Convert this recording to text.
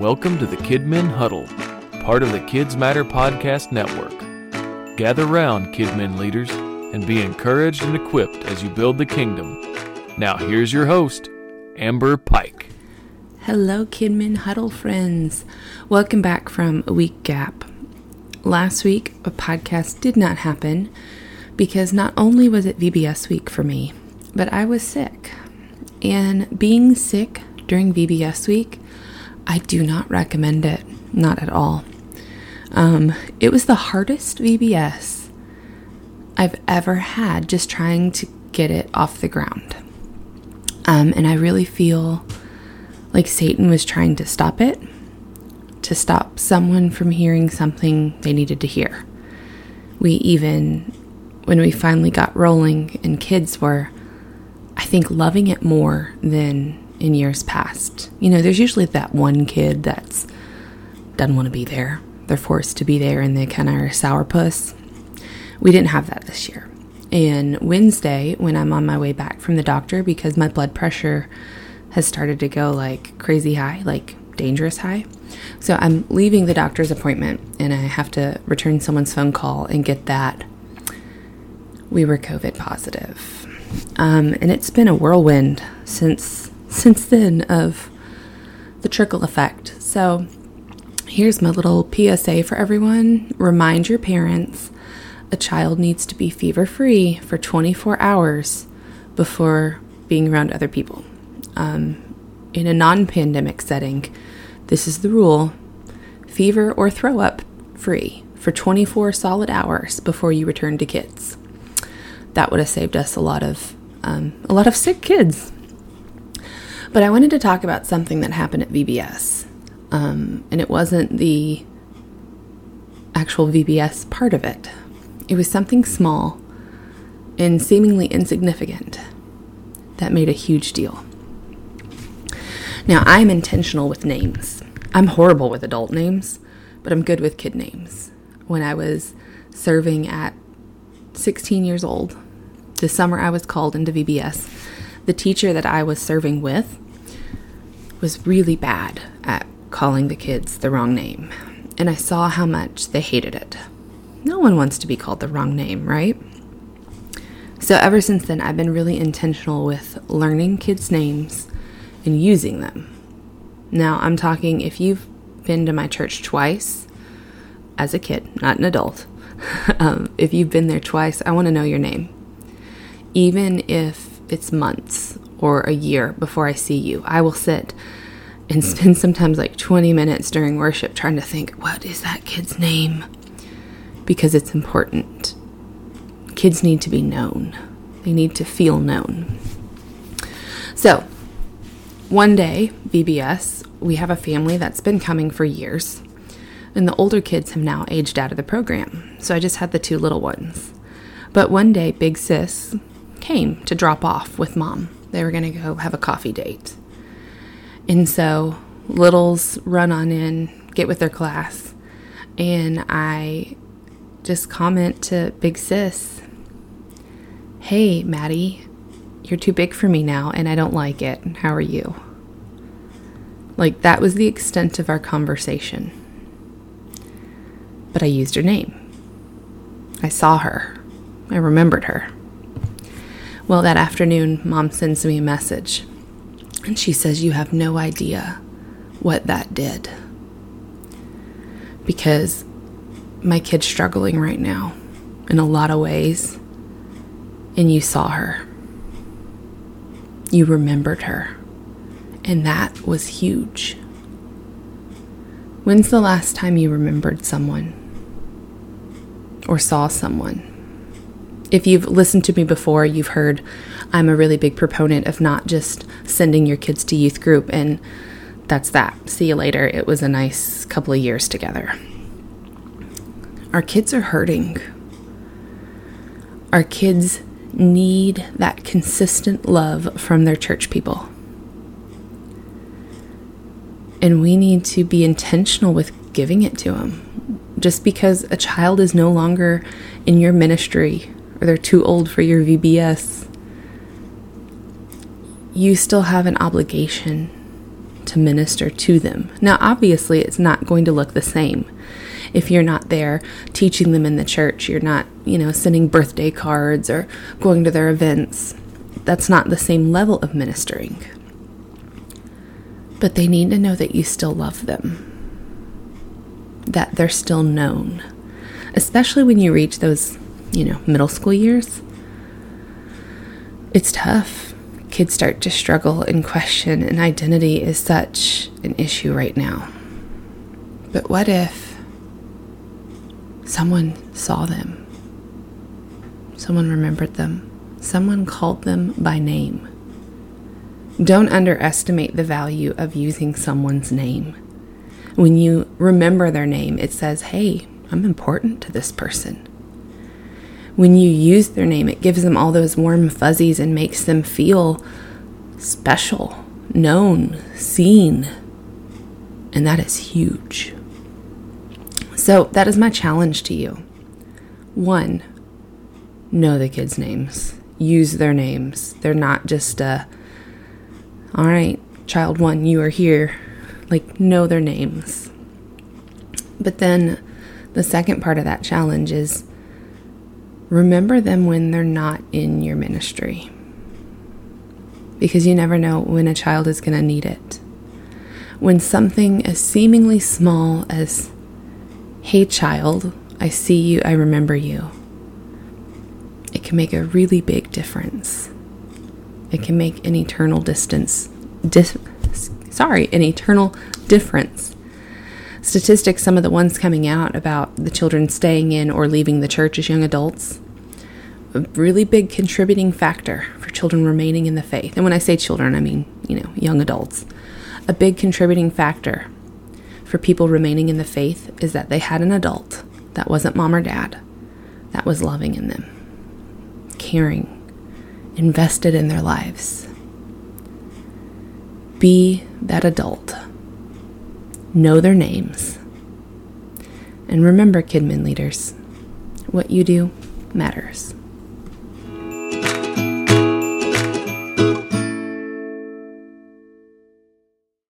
Welcome to the Kidmin Huddle, part of the Kids Matter Podcast Network. Gather round, Kidmin leaders, and be encouraged and equipped as you build the kingdom. Now, here's your host, Amber Pike. Hello, Kidmin Huddle friends. Welcome back from a week gap. Last week, a podcast did not happen because not only was it VBS week for me, but I was sick. And being sick during VBS week I do not recommend it, not at all. Um, it was the hardest VBS I've ever had just trying to get it off the ground. Um, and I really feel like Satan was trying to stop it, to stop someone from hearing something they needed to hear. We even, when we finally got rolling and kids were, I think, loving it more than in years past. You know, there's usually that one kid that's doesn't want to be there. They're forced to be there and they kind of are sourpuss. We didn't have that this year. And Wednesday, when I'm on my way back from the doctor because my blood pressure has started to go like crazy high, like dangerous high. So I'm leaving the doctor's appointment and I have to return someone's phone call and get that we were COVID positive. Um, and it's been a whirlwind since since then of the trickle effect. So here's my little PSA for everyone remind your parents a child needs to be fever free for 24 hours before being around other people. Um, in a non pandemic setting, this is the rule fever or throw up free for 24 solid hours before you return to kids. That would have saved us a lot of um, a lot of sick kids but I wanted to talk about something that happened at VBS. Um, and it wasn't the actual VBS part of it, it was something small and seemingly insignificant that made a huge deal. Now, I'm intentional with names. I'm horrible with adult names, but I'm good with kid names. When I was serving at 16 years old, the summer I was called into VBS, the teacher that I was serving with was really bad at calling the kids the wrong name, and I saw how much they hated it. No one wants to be called the wrong name, right? So, ever since then, I've been really intentional with learning kids' names and using them. Now, I'm talking if you've been to my church twice as a kid, not an adult, um, if you've been there twice, I want to know your name. Even if it's months or a year before I see you. I will sit and hmm. spend sometimes like 20 minutes during worship trying to think, what is that kid's name? Because it's important. Kids need to be known, they need to feel known. So, one day, VBS, we have a family that's been coming for years, and the older kids have now aged out of the program. So I just had the two little ones. But one day, Big Sis came to drop off with mom. They were going to go have a coffee date. And so littles run on in, get with their class, and I just comment to Big Sis, Hey, Maddie, you're too big for me now, and I don't like it. How are you? Like, that was the extent of our conversation. But I used her name. I saw her. I remembered her. Well, that afternoon, mom sends me a message and she says, You have no idea what that did. Because my kid's struggling right now in a lot of ways, and you saw her. You remembered her, and that was huge. When's the last time you remembered someone or saw someone? If you've listened to me before, you've heard I'm a really big proponent of not just sending your kids to youth group and that's that. See you later. It was a nice couple of years together. Our kids are hurting. Our kids need that consistent love from their church people. And we need to be intentional with giving it to them. Just because a child is no longer in your ministry or they're too old for your VBS, you still have an obligation to to minister to them. Now, obviously, it's not going to look the same. If you're not there teaching them in the church, you're not, you know, sending birthday cards or going to their events. That's not the same level of ministering. But they need to know that you still love them, that they're still known, especially when you reach those, you know, middle school years. It's tough. Kids start to struggle and question, and identity is such an issue right now. But what if someone saw them? Someone remembered them? Someone called them by name? Don't underestimate the value of using someone's name. When you remember their name, it says, hey, I'm important to this person. When you use their name, it gives them all those warm fuzzies and makes them feel special, known, seen. And that is huge. So, that is my challenge to you. One, know the kids' names, use their names. They're not just a all right, child one, you are here. Like, know their names. But then the second part of that challenge is remember them when they're not in your ministry. Because you never know when a child is going to need it. When something as seemingly small as, hey, child, I see you, I remember you, it can make a really big difference. It can make an eternal distance, dis, sorry, an eternal difference. Statistics, some of the ones coming out about the children staying in or leaving the church as young adults, a really big contributing factor for children remaining in the faith. And when I say children, I mean, you know, young adults. A big contributing factor for people remaining in the faith is that they had an adult that wasn't mom or dad that was loving in them, caring, invested in their lives. Be that adult. Know their names. And remember, Kidmin leaders, what you do matters.